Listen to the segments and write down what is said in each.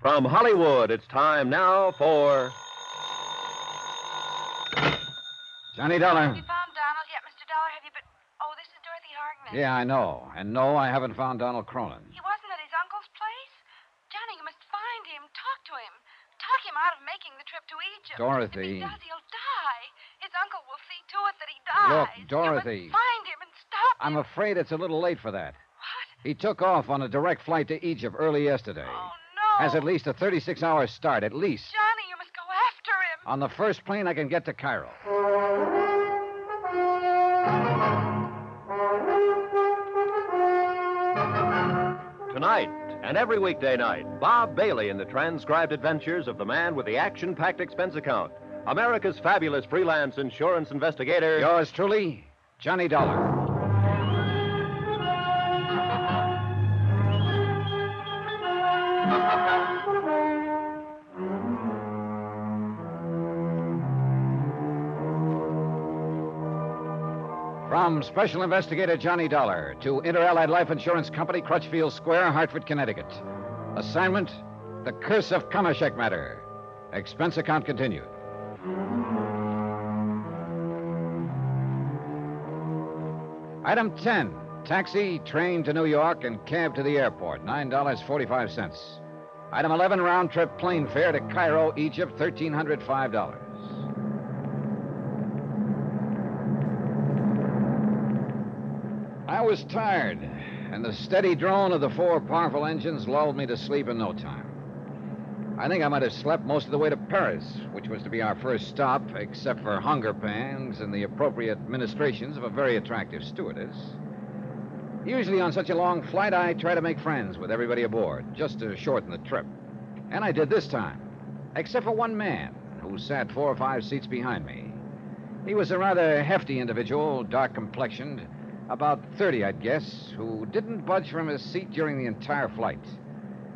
From Hollywood, it's time now for. Johnny Dollar. Have you found Donald yet, Mr. Dollar? Have you been. Oh, this is Dorothy Harkness. Yeah, I know. And no, I haven't found Donald Cronin. He wasn't at his uncle's place? Johnny, you must find him. Talk to him. Talk him out of making the trip to Egypt. Dorothy. If he does, he'll die. His uncle will see to it that he dies. Look, Dorothy. You must find him and stop I'm afraid it's a little late for that. What? He took off on a direct flight to Egypt early yesterday. Oh, no. Has at least a 36 hour start, at least. Johnny, you must go after him. On the first plane I can get to Cairo. Tonight and every weekday night, Bob Bailey in the transcribed adventures of the man with the action packed expense account, America's fabulous freelance insurance investigator. Yours truly, Johnny Dollar. From Special Investigator Johnny Dollar to Inter Allied Life Insurance Company, Crutchfield Square, Hartford, Connecticut. Assignment The Curse of Kamashek Matter. Expense account continued. Item 10 Taxi, train to New York, and cab to the airport. $9.45. Item 11 Round trip plane fare to Cairo, Egypt, $1,305. Was tired, and the steady drone of the four powerful engines lulled me to sleep in no time. I think I might have slept most of the way to Paris, which was to be our first stop, except for hunger pangs and the appropriate ministrations of a very attractive stewardess. Usually on such a long flight, I try to make friends with everybody aboard, just to shorten the trip. And I did this time, except for one man who sat four or five seats behind me. He was a rather hefty individual, dark complexioned, about 30, I'd guess, who didn't budge from his seat during the entire flight.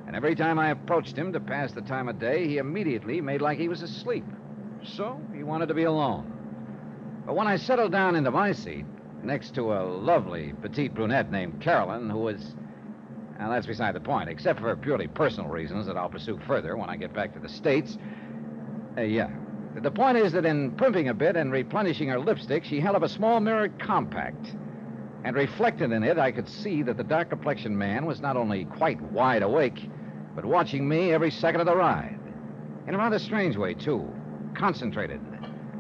And every time I approached him to pass the time of day, he immediately made like he was asleep. So he wanted to be alone. But when I settled down into my seat, next to a lovely petite brunette named Carolyn, who was. Now, that's beside the point, except for purely personal reasons that I'll pursue further when I get back to the States. Uh, yeah. The point is that in primping a bit and replenishing her lipstick, she held up a small mirrored compact. And reflected in it, I could see that the dark complexioned man was not only quite wide awake, but watching me every second of the ride. In a rather strange way, too. Concentrated.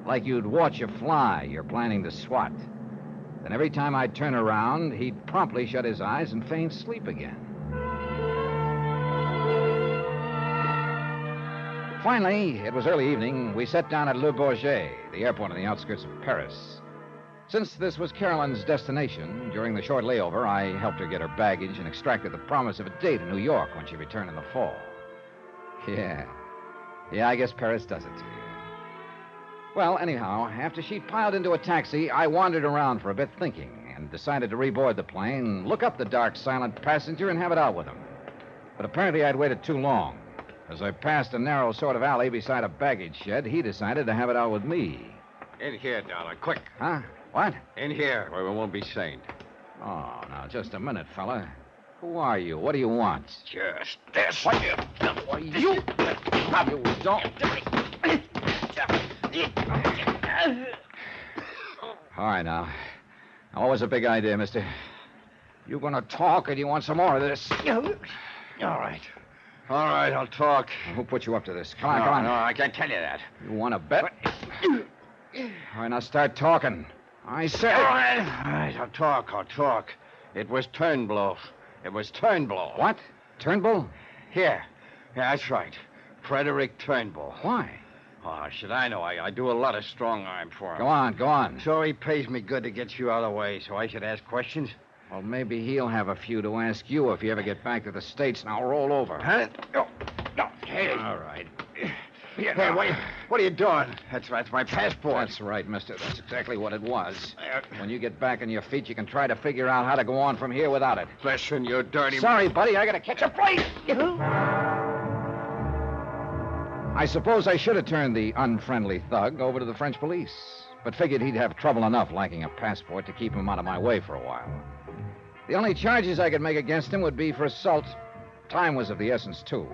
Like you'd watch a fly you're planning to swat. Then every time I'd turn around, he'd promptly shut his eyes and feign sleep again. Finally, it was early evening. We sat down at Le Bourget, the airport on the outskirts of Paris. Since this was Carolyn's destination, during the short layover, I helped her get her baggage and extracted the promise of a date in New York when she returned in the fall. Yeah. Yeah, I guess Paris does it to you. Well, anyhow, after she'd piled into a taxi, I wandered around for a bit thinking and decided to reboard the plane, look up the dark, silent passenger, and have it out with him. But apparently I'd waited too long. As I passed a narrow sort of alley beside a baggage shed, he decided to have it out with me. In here, Dollar, quick. Huh? What? In here, where we won't be seen. Oh, now, just a minute, fella. Who are you? What do you want? Just this. What? Why, you... You don't... All right, now. Now, what was the big idea, mister? You gonna talk, or do you want some more of this? All right. All right, I'll talk. Who put you up to this? Come on, no, come on. No, I can't tell you that. You want to bet? All right, now start talking. I said... All right. All right, I'll talk, I'll talk. It was Turnbull. It was Turnbull. What? Turnbull? Here. Yeah, that's right. Frederick Turnbull. Why? Oh, should I know? I, I do a lot of strong arm for him. Go on, go on. So he pays me good to get you out of the way, so I should ask questions? Well, maybe he'll have a few to ask you if you ever get back to the States. Now roll over. Huh? No. No. Hey. All right. Hey, what, uh, what are you doing? That's that's my passport. That's right, mister. That's exactly what it was. When you get back on your feet, you can try to figure out how to go on from here without it. Listen, you dirty... Sorry, buddy. I gotta catch a flight. I suppose I should have turned the unfriendly thug over to the French police, but figured he'd have trouble enough lacking a passport to keep him out of my way for a while. The only charges I could make against him would be for assault. Time was of the essence, too.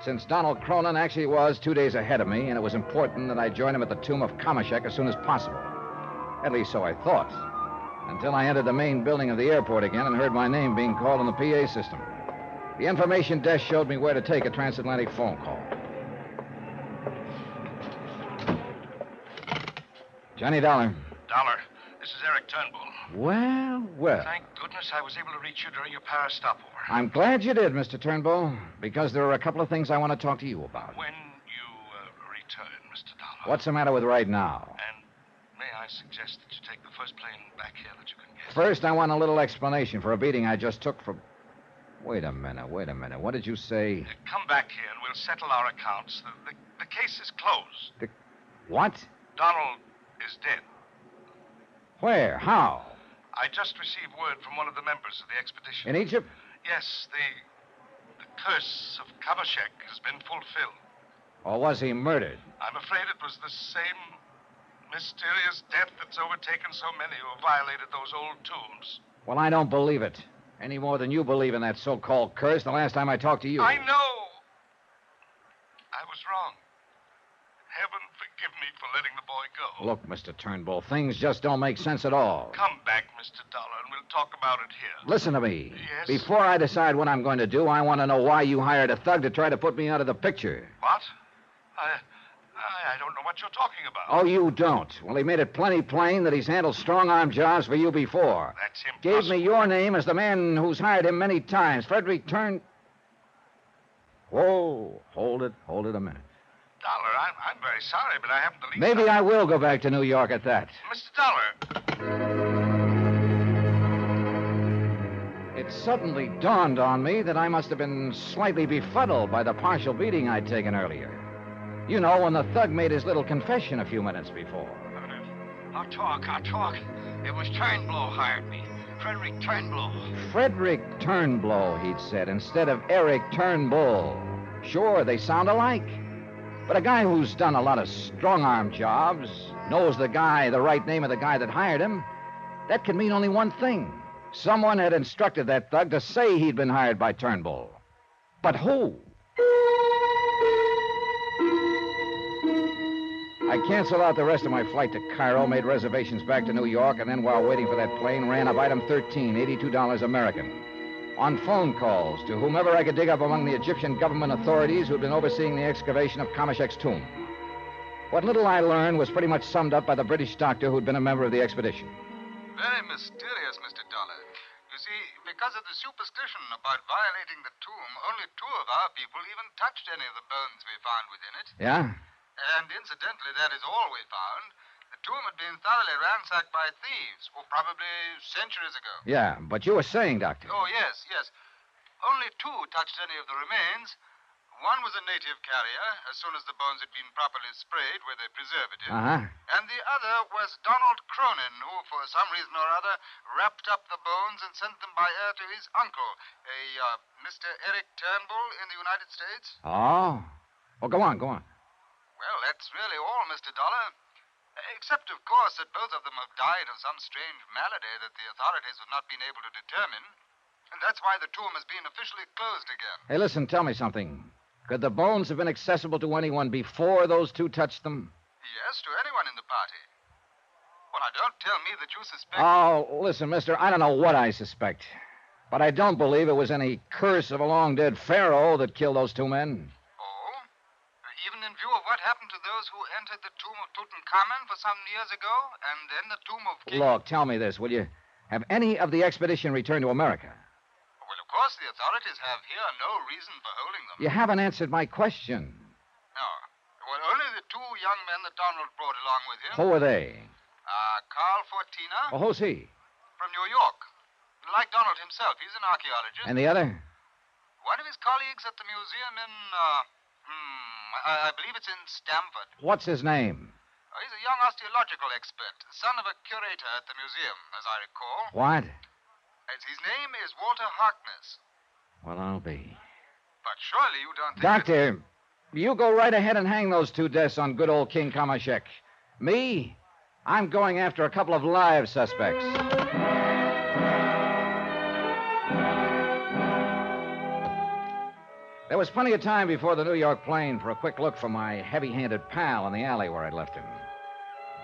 Since Donald Cronin actually was two days ahead of me, and it was important that I join him at the tomb of Kamashek as soon as possible. At least so I thought. Until I entered the main building of the airport again and heard my name being called on the PA system. The information desk showed me where to take a transatlantic phone call. Johnny Dollar. Dollar, this is Eric Turnbull. Well, well. Thank goodness I was able to reach you during your Paris stopover. I'm glad you did, Mr. Turnbull, because there are a couple of things I want to talk to you about. When you uh, return, Mr. Dollar. What's the matter with right now? And may I suggest that you take the first plane back here that you can get? First, I want a little explanation for a beating I just took from. Wait a minute, wait a minute. What did you say? Uh, come back here and we'll settle our accounts. The, the, the case is closed. The... What? Donald is dead. Where? How? I just received word from one of the members of the expedition. In Egypt? Yes, the the curse of Kamashek has been fulfilled. Or was he murdered? I'm afraid it was the same mysterious death that's overtaken so many who have violated those old tombs. Well, I don't believe it. Any more than you believe in that so called curse the last time I talked to you. I know. I was wrong. Heaven forgive me for letting the boy go. Look, Mr. Turnbull, things just don't make sense at all. Come back, Mr. Dollar, and we'll talk about it here. Listen to me. Yes? Before I decide what I'm going to do, I want to know why you hired a thug to try to put me out of the picture. What? I, I, I don't know what you're talking about. Oh, you don't? Well, he made it plenty plain that he's handled strong arm jobs for you before. That's him Gave me your name as the man who's hired him many times. Frederick Turn. Whoa, hold it, hold it a minute. Dollar, I'm, I'm very sorry, but I haven't the least. Maybe I will go back to New York at that. Mr. Dollar. It suddenly dawned on me that I must have been slightly befuddled by the partial beating I'd taken earlier. You know, when the thug made his little confession a few minutes before. I'll talk, I'll talk. It was Turnblow hired me. Frederick Turnblow. Frederick Turnblow, he'd said, instead of Eric Turnbull. Sure, they sound alike. But a guy who's done a lot of strong arm jobs, knows the guy, the right name of the guy that hired him, that can mean only one thing. Someone had instructed that thug to say he'd been hired by Turnbull. But who? I canceled out the rest of my flight to Cairo, made reservations back to New York, and then while waiting for that plane, ran up item 13, $82 American. On phone calls to whomever I could dig up among the Egyptian government authorities who'd been overseeing the excavation of Kamashek's tomb. What little I learned was pretty much summed up by the British doctor who'd been a member of the expedition. Very mysterious, Mr. Dollar. You see, because of the superstition about violating the tomb, only two of our people even touched any of the bones we found within it. Yeah? And incidentally, that is all we found. The tomb had been thoroughly ransacked by thieves, or probably centuries ago. Yeah, but you were saying, Doctor. Oh, yes, yes. Only two touched any of the remains. One was a native carrier, as soon as the bones had been properly sprayed where they preserve it. Uh huh. And the other was Donald Cronin, who, for some reason or other, wrapped up the bones and sent them by air to his uncle, a uh, Mr. Eric Turnbull in the United States. Oh? Well, go on, go on. Well, that's really all, Mr. Dollar. Except, of course, that both of them have died of some strange malady that the authorities have not been able to determine. And that's why the tomb has been officially closed again. Hey, listen, tell me something. Could the bones have been accessible to anyone before those two touched them? Yes, to anyone in the party. Well, now, don't tell me that you suspect. Oh, listen, mister, I don't know what I suspect. But I don't believe it was any curse of a long dead pharaoh that killed those two men. Oh? Even in view of what happened to those who entered the tomb of Tutankhamun for some years ago, and then the tomb of King. Look, tell me this, will you? Have any of the expedition returned to America? Well, of course, the authorities have here no reason for holding them. You haven't answered my question. No. Well, only the two young men that Donald brought along with him. Who are they? Uh, Carl Fortina Well, who's he? from New York. Like Donald himself, he's an archaeologist. And the other? One of his colleagues at the museum in, uh, hmm, I, I believe it's in Stamford. What's his name? Uh, he's a young osteological expert, son of a curator at the museum, as I recall. What? As his name is Walter Harkness. Well, I'll be. But surely you don't think. Doctor, you go right ahead and hang those two deaths on good old King Kamashek. Me? I'm going after a couple of live suspects. There was plenty of time before the New York plane for a quick look for my heavy handed pal in the alley where I'd left him.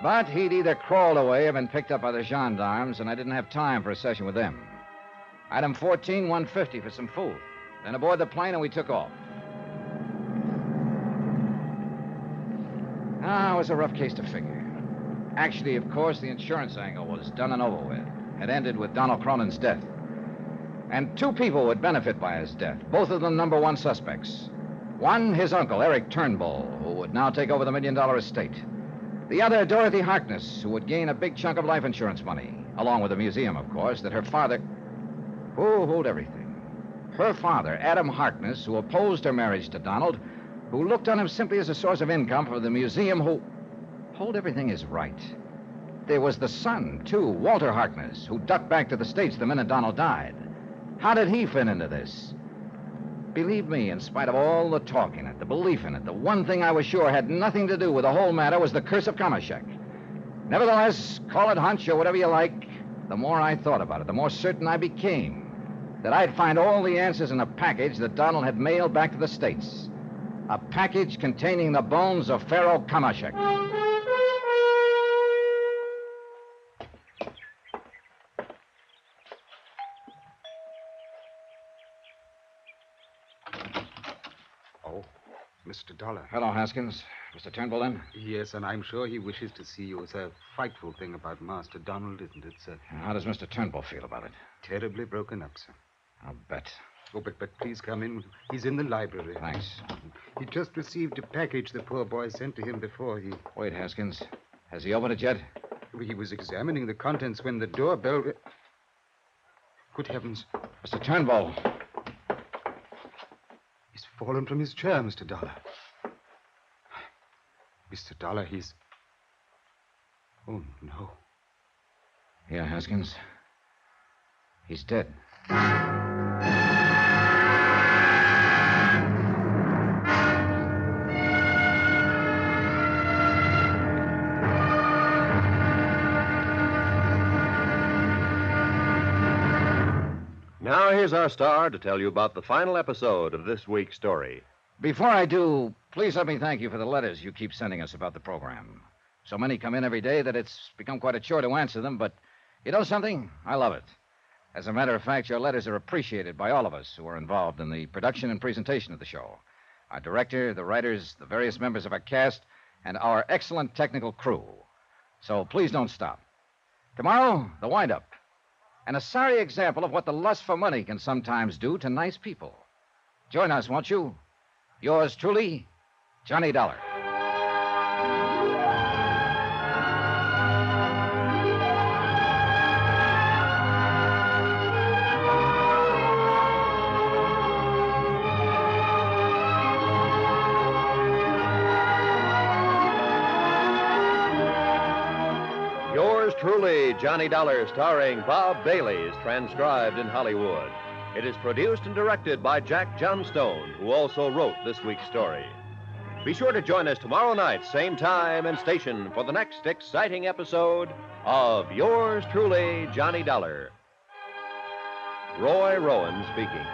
But he'd either crawled away or been picked up by the gendarmes, and I didn't have time for a session with them. Item 14, 150 for some food. Then aboard the plane and we took off. Ah, it was a rough case to figure. Actually, of course, the insurance angle was done and over with. It ended with Donald Cronin's death. And two people would benefit by his death, both of them number one suspects. One, his uncle, Eric Turnbull, who would now take over the million dollar estate. The other, Dorothy Harkness, who would gain a big chunk of life insurance money, along with the museum, of course, that her father. Who hold everything? Her father, Adam Harkness, who opposed her marriage to Donald, who looked on him simply as a source of income for the museum, who. Hold everything is right. There was the son, too, Walter Harkness, who ducked back to the States the minute Donald died. How did he fit into this? Believe me, in spite of all the talk in it, the belief in it, the one thing I was sure had nothing to do with the whole matter was the curse of Kamashek. Nevertheless, call it hunch or whatever you like, the more I thought about it, the more certain I became that I'd find all the answers in a package that Donald had mailed back to the States. A package containing the bones of Pharaoh Kamashek. Oh, Mr. Dollar. Hello, Haskins. Mr. Turnbull then? Yes, and I'm sure he wishes to see you. It's a frightful thing about Master Donald, isn't it, sir? How does Mr. Turnbull feel about it? Terribly broken up, sir. I'll bet. Oh, but, but please come in. He's in the library. Thanks. He just received a package the poor boy sent to him before he. Wait, Haskins. Has he opened it yet? He was examining the contents when the doorbell. Good heavens. Mr. Turnbull. He's fallen from his chair, Mr. Dollar. Mr. Dollar, he's. Oh, no. Yeah, Haskins. He's dead. Now, here's our star to tell you about the final episode of this week's story. Before I do, please let me thank you for the letters you keep sending us about the program. So many come in every day that it's become quite a chore to answer them, but you know something? I love it. As a matter of fact, your letters are appreciated by all of us who are involved in the production and presentation of the show. Our director, the writers, the various members of our cast, and our excellent technical crew. So please don't stop. Tomorrow, the windup. And a sorry example of what the lust for money can sometimes do to nice people. Join us, won't you? Yours truly, Johnny Dollar. Truly, Johnny Dollar, starring Bob Bailey, is transcribed in Hollywood. It is produced and directed by Jack Johnstone, who also wrote this week's story. Be sure to join us tomorrow night, same time and station, for the next exciting episode of Yours truly, Johnny Dollar. Roy Rowan speaking.